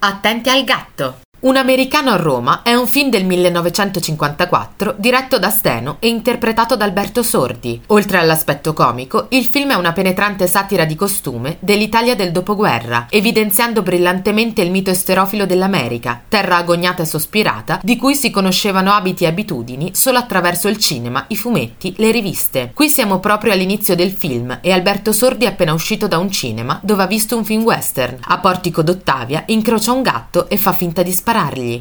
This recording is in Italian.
Attenti al gatto! Un americano a Roma è un film del 1954 diretto da Steno e interpretato da Alberto Sordi. Oltre all'aspetto comico, il film è una penetrante satira di costume dell'Italia del dopoguerra, evidenziando brillantemente il mito esterofilo dell'America, terra agognata e sospirata, di cui si conoscevano abiti e abitudini solo attraverso il cinema, i fumetti, le riviste. Qui siamo proprio all'inizio del film e Alberto Sordi è appena uscito da un cinema dove ha visto un film western. A Portico d'Ottavia incrocia un gatto e fa finta di sparare sparargli.